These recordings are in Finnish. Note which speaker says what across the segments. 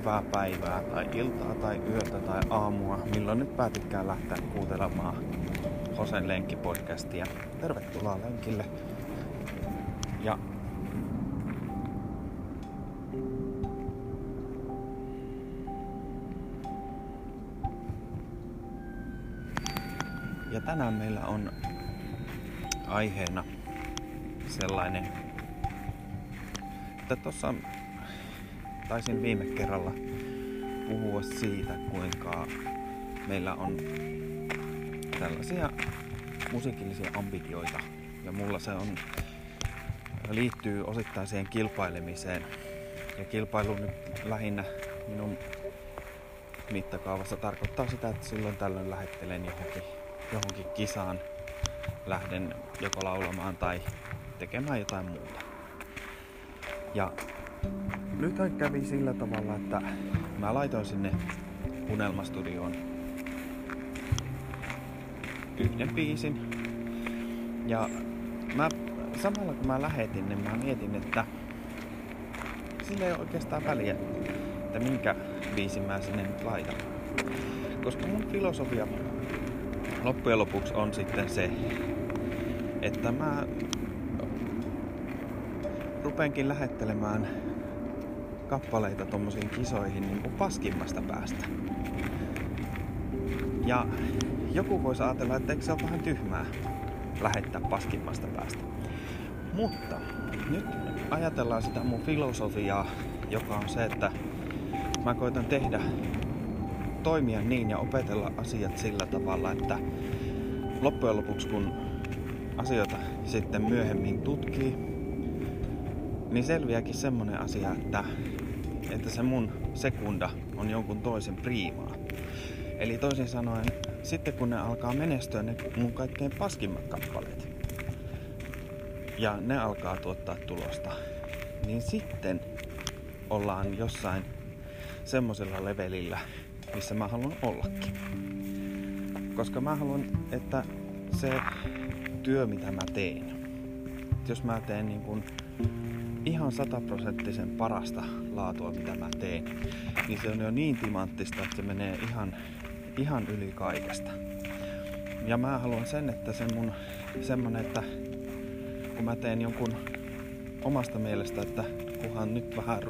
Speaker 1: Hyvää päivää tai iltaa tai yötä tai aamua, milloin nyt päätitkään lähteä kuuntelemaan Hosen lenkkipodcastia. Tervetuloa lenkille. Ja Ja tänään meillä on aiheena sellainen, että tuossa taisin viime kerralla puhua siitä, kuinka meillä on tällaisia musiikillisia ambitioita. Ja mulla se on, liittyy osittain siihen kilpailemiseen. Ja kilpailu nyt lähinnä minun mittakaavassa tarkoittaa sitä, että silloin tällöin lähettelen johonkin, johonkin kisaan, lähden joko laulamaan tai tekemään jotain muuta. Ja nyt kävi sillä tavalla, että mä laitoin sinne Unelmastudioon yhden biisin. Ja mä, samalla kun mä lähetin, niin mä mietin, että sillä ei oikeastaan väliä, että minkä biisin mä sinne nyt laitan. Koska mun filosofia loppujen lopuksi on sitten se, että mä rupenkin lähettelemään kappaleita tommosiin kisoihin niin kuin paskimmasta päästä. Ja joku voisi ajatella, että eikö se ole vähän tyhmää lähettää paskimmasta päästä. Mutta nyt ajatellaan sitä mun filosofiaa, joka on se, että mä koitan tehdä, toimia niin ja opetella asiat sillä tavalla, että loppujen lopuksi kun asioita sitten myöhemmin tutkii, niin selviääkin semmonen asia, että että se mun sekunda on jonkun toisen priimaa. Eli toisin sanoen, sitten kun ne alkaa menestyä ne mun kaikkein paskimmat kappaleet, ja ne alkaa tuottaa tulosta, niin sitten ollaan jossain semmosella levelillä, missä mä haluan ollakin. Koska mä haluan, että se työ, mitä mä teen, jos mä teen niin kun ihan sataprosenttisen parasta laatua, mitä mä teen, niin se on jo niin timanttista, että se menee ihan, ihan yli kaikesta. Ja mä haluan sen, että se mun semmonen, että kun mä teen jonkun omasta mielestä, että kunhan nyt vähän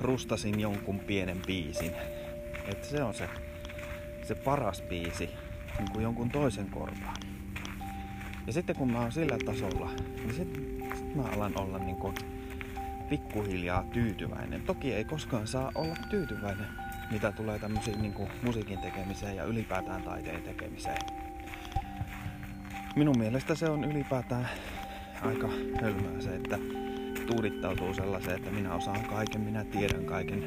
Speaker 1: rustasin jonkun pienen biisin, että se on se, se paras biisi niin kuin jonkun toisen korvaan. Ja sitten kun mä oon sillä tasolla, niin sitten sit mä alan olla niin kuin pikkuhiljaa tyytyväinen. Toki ei koskaan saa olla tyytyväinen, mitä tulee tämmöisiin niin kuin musiikin tekemiseen ja ylipäätään taiteen tekemiseen. Minun mielestä se on ylipäätään aika hölmää se, että tuudittautuu sellaiseen, että minä osaan kaiken, minä tiedän kaiken,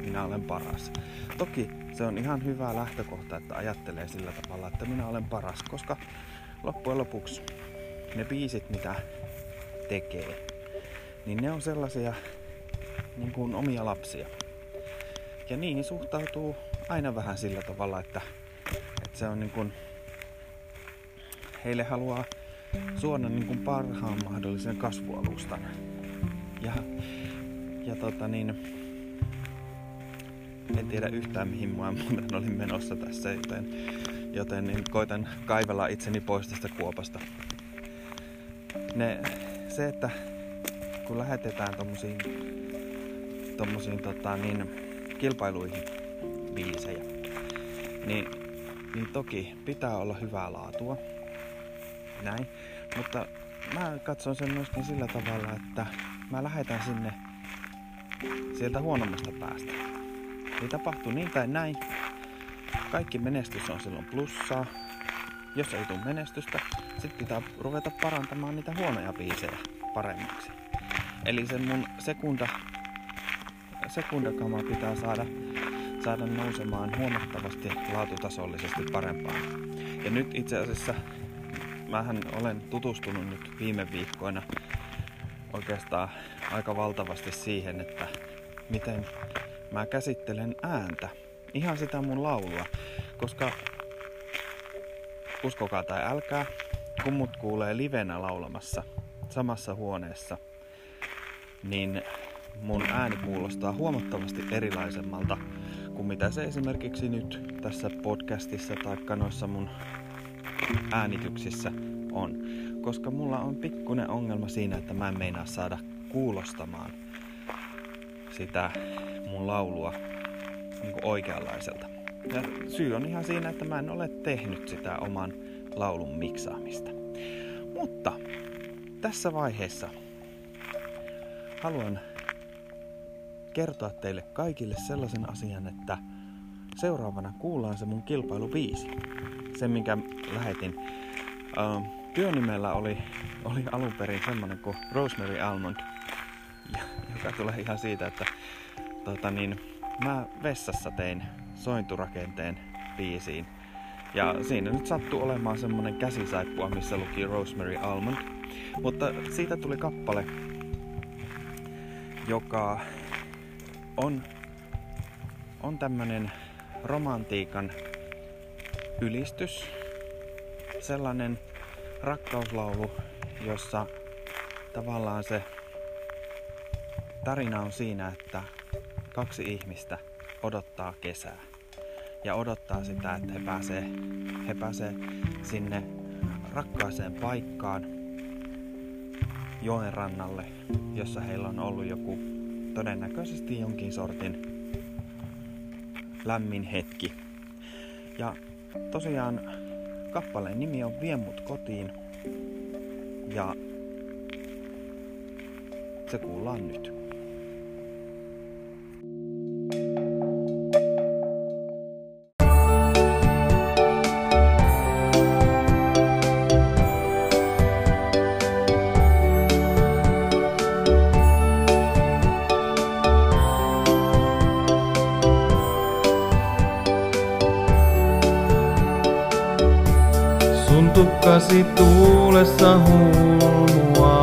Speaker 1: minä olen paras. Toki se on ihan hyvä lähtökohta, että ajattelee sillä tavalla, että minä olen paras, koska loppujen lopuksi ne biisit, mitä tekee, niin ne on sellaisia niin kuin omia lapsia. Ja niihin suhtautuu aina vähän sillä tavalla, että, että se on niin kuin, heille haluaa suona niin kuin parhaan mahdollisen kasvualustan. Ja, ja tota niin, en tiedä yhtään mihin mua muuten olin menossa tässä, joten, joten niin koitan kaivella itseni pois tästä kuopasta. Ne, se, että kun lähetetään tommosiin, tommosiin tota, niin, kilpailuihin biisejä, niin, niin toki pitää olla hyvää laatua. Näin. Mutta mä katson sen myöskin sillä tavalla, että mä lähetän sinne sieltä huonommasta päästä. Niin tapahtuu niin tai näin. Kaikki menestys on silloin plussaa. Jos ei tule menestystä, sitten pitää ruveta parantamaan niitä huonoja biisejä paremmaksi. Eli sen mun sekunda, sekundakama pitää saada, saada nousemaan huomattavasti laatutasollisesti parempaan. Ja nyt itse asiassa mähän olen tutustunut nyt viime viikkoina oikeastaan aika valtavasti siihen, että miten mä käsittelen ääntä. Ihan sitä mun laulua. Koska uskokaa tai älkää, kun mut kuulee livenä laulamassa samassa huoneessa – niin mun ääni kuulostaa huomattavasti erilaisemmalta kuin mitä se esimerkiksi nyt tässä podcastissa tai noissa mun äänityksissä on. Koska mulla on pikkuinen ongelma siinä, että mä en meinaa saada kuulostamaan sitä mun laulua niin oikeanlaiselta. Ja syy on ihan siinä, että mä en ole tehnyt sitä oman laulun miksaamista. Mutta tässä vaiheessa haluan kertoa teille kaikille sellaisen asian, että seuraavana kuullaan se mun kilpailubiisi. Se, minkä lähetin. Työnimellä oli, oli alun perin semmonen kuin Rosemary Almond, joka tulee ihan siitä, että tota niin, mä vessassa tein sointurakenteen biisiin. Ja siinä nyt sattuu olemaan semmonen käsisaippua, missä luki Rosemary Almond. Mutta siitä tuli kappale, joka on, on tämmönen romantiikan ylistys. Sellainen rakkauslaulu, jossa tavallaan se tarina on siinä, että kaksi ihmistä odottaa kesää. Ja odottaa sitä, että he pääsee, he pääsee sinne rakkaaseen paikkaan joen rannalle, jossa heillä on ollut joku todennäköisesti jonkin sortin lämmin hetki. Ja tosiaan kappaleen nimi on Vie mut kotiin ja se kuullaan nyt.
Speaker 2: Tukkasi tuulessa hulmua.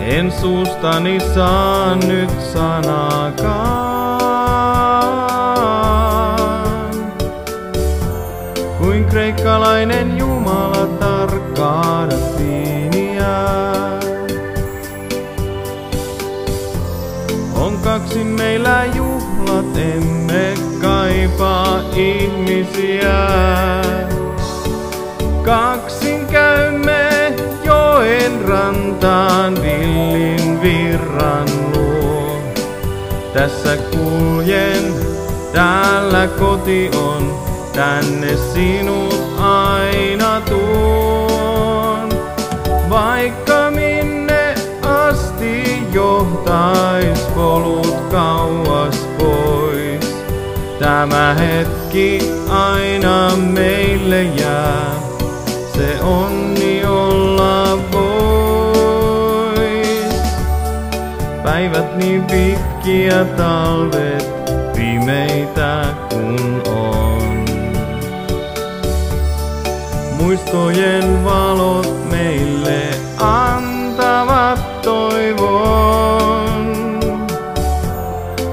Speaker 2: En suustani saa nyt sanakaan. Kuin kreikkalainen ihmisiä. Kaksin käymme joen rantaan villin virran luo. Tässä kuljen, täällä koti on, tänne sinut aina tuon. Vaikka minne asti johtais polut kauas pois. Tämä hetki aina meille jää, se onni olla vois. Päivät niin pitkiä, talvet pimeitä kun on. Muistojen valot meille antavat toivon.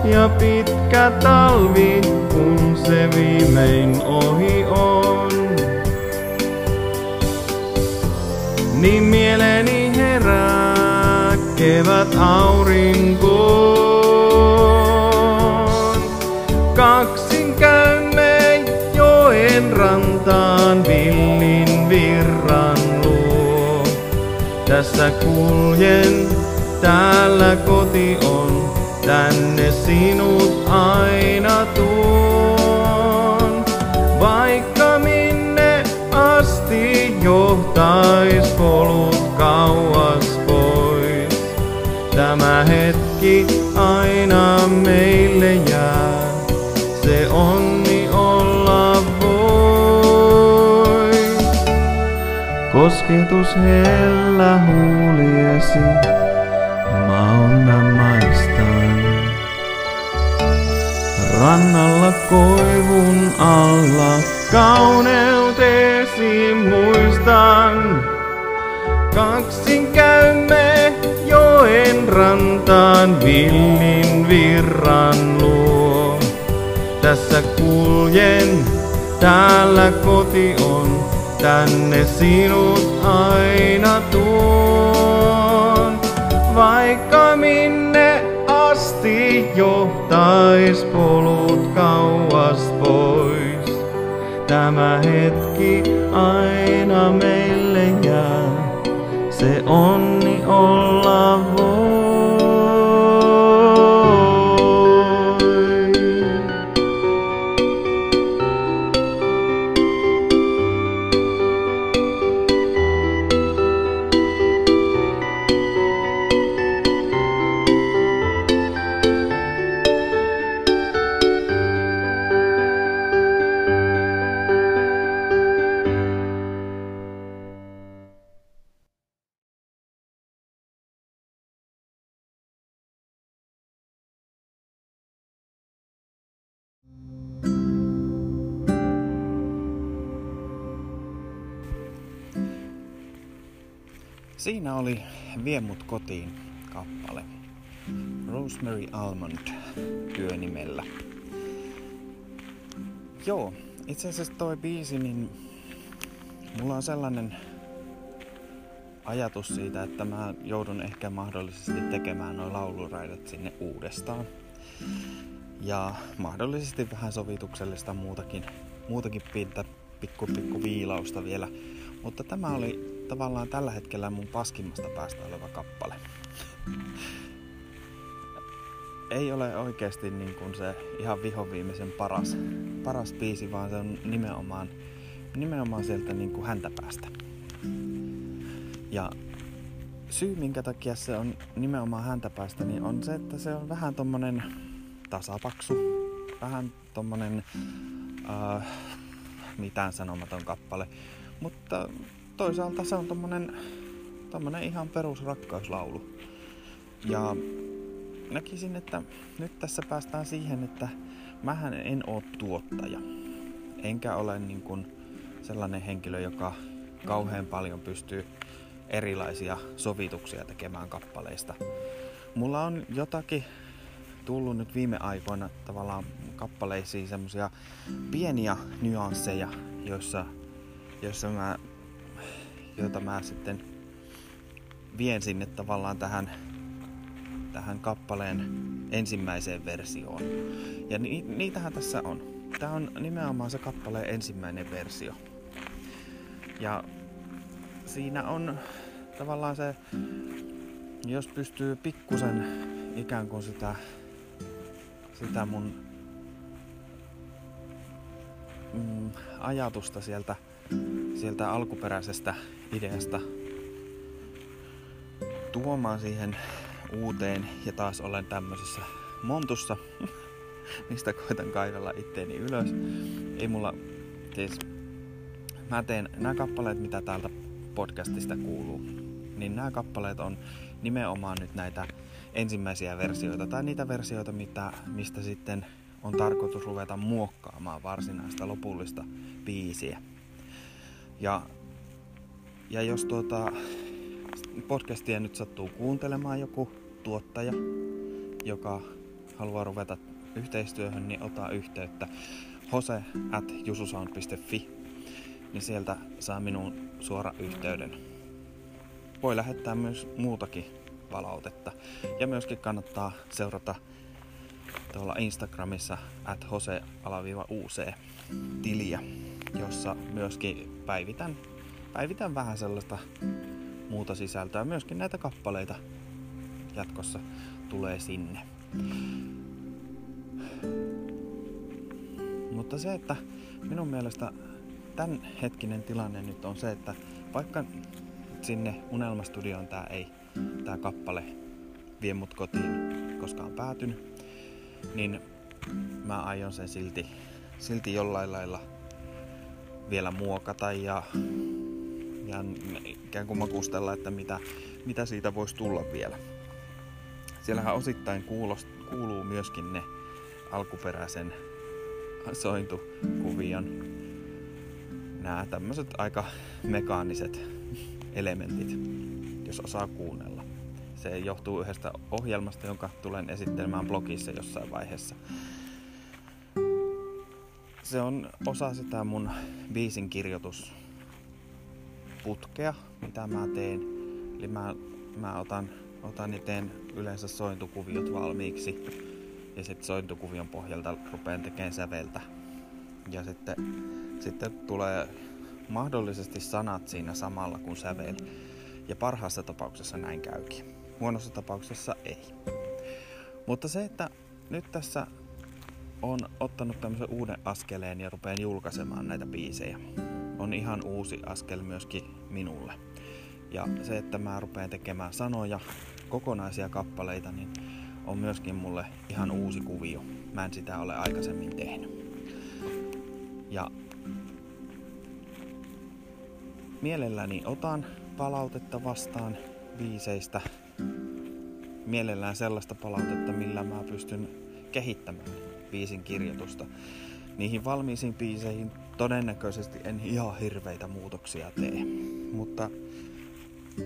Speaker 2: Ja pitkä talvi, viimein ohi on. Niin mieleni herää kevät aurinkoon. Kaksin käymme joen rantaan villin virran luo. Tässä kuljen, täällä koti on, tänne sinut hetki aina meille jää, se onni olla voi. Kosketus hellä huuliesi, mauna maistan. Rannalla koivun alla kauneutesi muistan. Kaksin käymme joen rantaan villin virran luo. Tässä kuljen, täällä koti on, tänne sinut aina tuon. Vaikka minne asti johtais polut kauas pois. Tämä hetki aina meille jää, se onni olla voi.
Speaker 1: Siinä oli Vie mut kotiin kappale. Rosemary Almond työnimellä. Joo, itse asiassa toi biisi, niin mulla on sellainen ajatus siitä, että mä joudun ehkä mahdollisesti tekemään noin lauluraidat sinne uudestaan. Ja mahdollisesti vähän sovituksellista muutakin, muutakin pientä pikku pikku viilausta vielä. Mutta tämä oli tavallaan tällä hetkellä mun paskimmasta päästä oleva kappale. Ei ole oikeasti niin kuin se ihan vihoviimeisen paras, paras biisi, vaan se on nimenomaan, nimenomaan sieltä niin kuin häntä päästä. Ja syy, minkä takia se on nimenomaan häntä päästä, niin on se, että se on vähän tommonen tasapaksu, vähän tommonen äh, mitään sanomaton kappale. Mutta toisaalta se on tommonen, tommonen ihan perusrakkauslaulu. Ja näkisin, että nyt tässä päästään siihen, että mähän en oo tuottaja. Enkä ole niin kuin sellainen henkilö, joka kauhean paljon pystyy erilaisia sovituksia tekemään kappaleista. Mulla on jotakin tullut nyt viime aikoina tavallaan kappaleisiin semmosia pieniä nyansseja, joissa, joissa mä joita mä sitten vien sinne tavallaan tähän, tähän kappaleen ensimmäiseen versioon. Ja ni, niitähän tässä on. Tämä on nimenomaan se kappaleen ensimmäinen versio. Ja siinä on tavallaan se, jos pystyy pikkusen ikään kuin sitä, sitä mun mm, ajatusta sieltä, sieltä alkuperäisestä ideasta tuomaan siihen uuteen ja taas olen tämmöisessä montussa, mistä koitan kaivella itteeni ylös. Ei mulla, siis mä teen nämä kappaleet, mitä täältä podcastista kuuluu, niin nämä kappaleet on nimenomaan nyt näitä ensimmäisiä versioita tai niitä versioita, mitä, mistä sitten on tarkoitus ruveta muokkaamaan varsinaista lopullista biisiä. Ja ja jos tuota podcastia nyt sattuu kuuntelemaan joku tuottaja, joka haluaa ruveta yhteistyöhön, niin ota yhteyttä hose at jususound.fi, niin sieltä saa minun suora yhteyden. Voi lähettää myös muutakin palautetta. Ja myöskin kannattaa seurata tuolla Instagramissa at hose-uc tiliä, jossa myöskin päivitän päivitän vähän sellaista muuta sisältöä. Myöskin näitä kappaleita jatkossa tulee sinne. Mutta se, että minun mielestä tämän hetkinen tilanne nyt on se, että vaikka sinne Unelmastudioon tää ei, tää kappale vie mut kotiin koskaan päätynyt, niin mä aion sen silti, silti jollain lailla vielä muokata ja ja ikään kuin makustella, että mitä, mitä siitä voisi tulla vielä. Siellähän osittain kuulost, kuuluu myöskin ne alkuperäisen sointukuvion nämä tämmöiset aika mekaaniset elementit, jos osaa kuunnella. Se johtuu yhdestä ohjelmasta, jonka tulen esittelemään blogissa jossain vaiheessa. Se on osa sitä mun biisin kirjoitus putkea, mitä mä teen. Eli mä, mä otan, otan ja teen yleensä sointukuviot valmiiksi. Ja sitten sointukuvion pohjalta rupean tekemään säveltä. Ja sitten, sitten tulee mahdollisesti sanat siinä samalla kuin sävel. Ja parhaassa tapauksessa näin käykin. Huonossa tapauksessa ei. Mutta se, että nyt tässä on ottanut tämmöisen uuden askeleen ja rupean julkaisemaan näitä biisejä. On ihan uusi askel myöskin minulle. Ja se, että mä rupean tekemään sanoja, kokonaisia kappaleita, niin on myöskin mulle ihan uusi kuvio. Mä en sitä ole aikaisemmin tehnyt. Ja mielelläni otan palautetta vastaan biiseistä. Mielellään sellaista palautetta, millä mä pystyn kehittämään biisin kirjoitusta. Niihin valmiisiin biiseihin todennäköisesti en ihan hirveitä muutoksia tee. Mutta,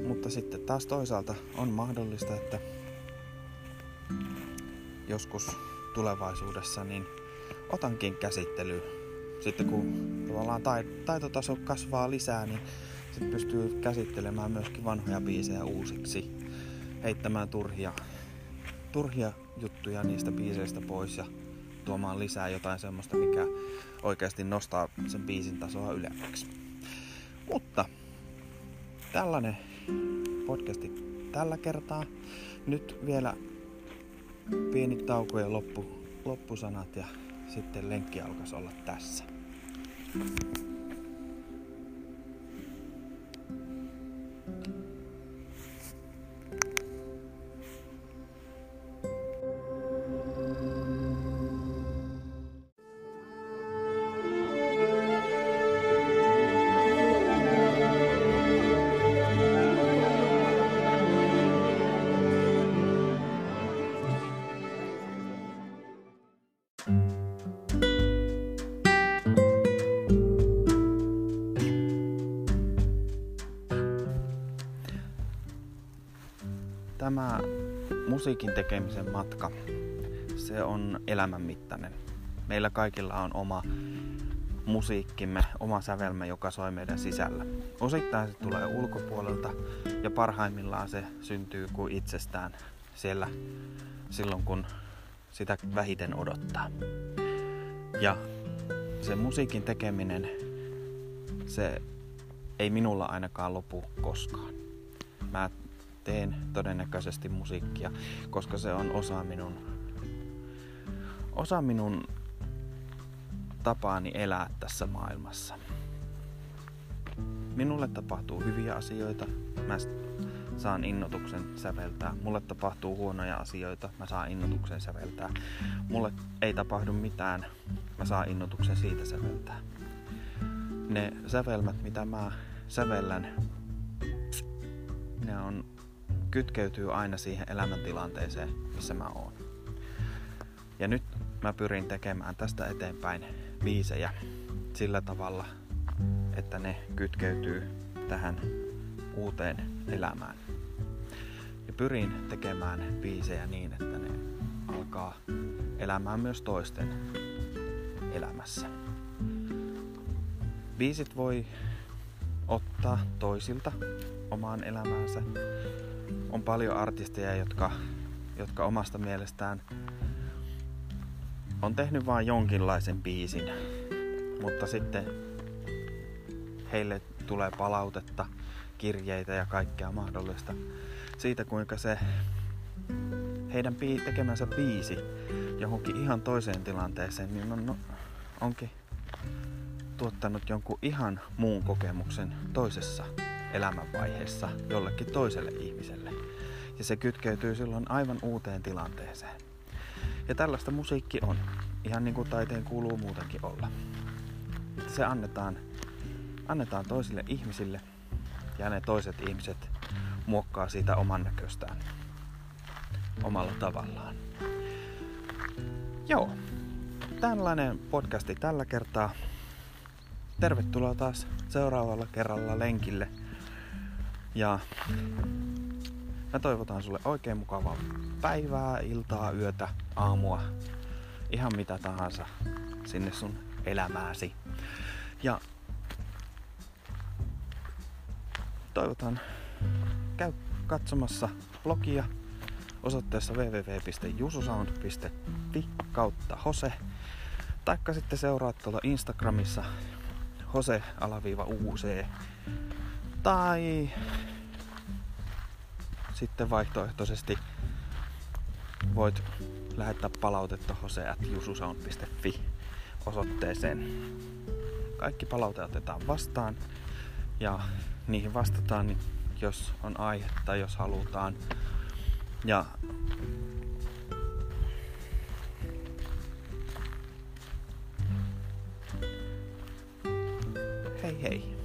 Speaker 1: mutta sitten taas toisaalta on mahdollista, että joskus tulevaisuudessa niin otankin käsittely. Sitten kun tavallaan taitotaso kasvaa lisää, niin sitten pystyy käsittelemään myöskin vanhoja biisejä uusiksi. Heittämään turhia, turhia juttuja niistä biiseistä pois ja tuomaan lisää jotain semmoista, mikä oikeasti nostaa sen biisin tasoa ylemmäksi. Mutta tällainen podcasti tällä kertaa. Nyt vielä pieni tauko ja loppu, loppusanat ja sitten lenkki alkaisi olla tässä. Musiikin tekemisen matka, se on elämänmittainen. Meillä kaikilla on oma musiikkimme, oma sävelmä, joka soi meidän sisällä. Osittain se tulee ulkopuolelta ja parhaimmillaan se syntyy kuin itsestään siellä silloin, kun sitä vähiten odottaa. Ja se musiikin tekeminen, se ei minulla ainakaan lopu koskaan. Mä teen todennäköisesti musiikkia, koska se on osa minun, osa minun tapaani elää tässä maailmassa. Minulle tapahtuu hyviä asioita, mä saan innotuksen säveltää. Mulle tapahtuu huonoja asioita, mä saan innotuksen säveltää. Mulle ei tapahdu mitään, mä saan innotuksen siitä säveltää. Ne sävelmät, mitä mä sävellän, ne on kytkeytyy aina siihen elämäntilanteeseen, missä mä oon. Ja nyt mä pyrin tekemään tästä eteenpäin biisejä sillä tavalla, että ne kytkeytyy tähän uuteen elämään. Ja pyrin tekemään biisejä niin, että ne alkaa elämään myös toisten elämässä. Biisit voi ottaa toisilta omaan elämäänsä on paljon artisteja, jotka, jotka omasta mielestään on tehnyt vain jonkinlaisen biisin, mutta sitten heille tulee palautetta, kirjeitä ja kaikkea mahdollista siitä, kuinka se heidän tekemänsä biisi johonkin ihan toiseen tilanteeseen, niin on, no, onkin tuottanut jonkun ihan muun kokemuksen toisessa elämänvaiheessa jollekin toiselle ihmiselle. Ja se kytkeytyy silloin aivan uuteen tilanteeseen. Ja tällaista musiikki on, ihan niin kuin taiteen kuuluu muutenkin olla. Se annetaan, annetaan toisille ihmisille ja ne toiset ihmiset muokkaa siitä oman näköstään omalla tavallaan. Joo, tällainen podcasti tällä kertaa. Tervetuloa taas seuraavalla kerralla lenkille – ja mä toivotan sulle oikein mukavaa päivää, iltaa, yötä, aamua, ihan mitä tahansa sinne sun elämääsi. Ja toivotan, käy katsomassa blogia osoitteessa www.jususound.fi kautta Hose. Taikka sitten seuraat tuolla Instagramissa Hose-UC. Tai sitten vaihtoehtoisesti voit lähettää palautetta hose.jususound.fi osoitteeseen. Kaikki palaute otetaan vastaan ja niihin vastataan, jos on aihetta, jos halutaan. Ja hei hei.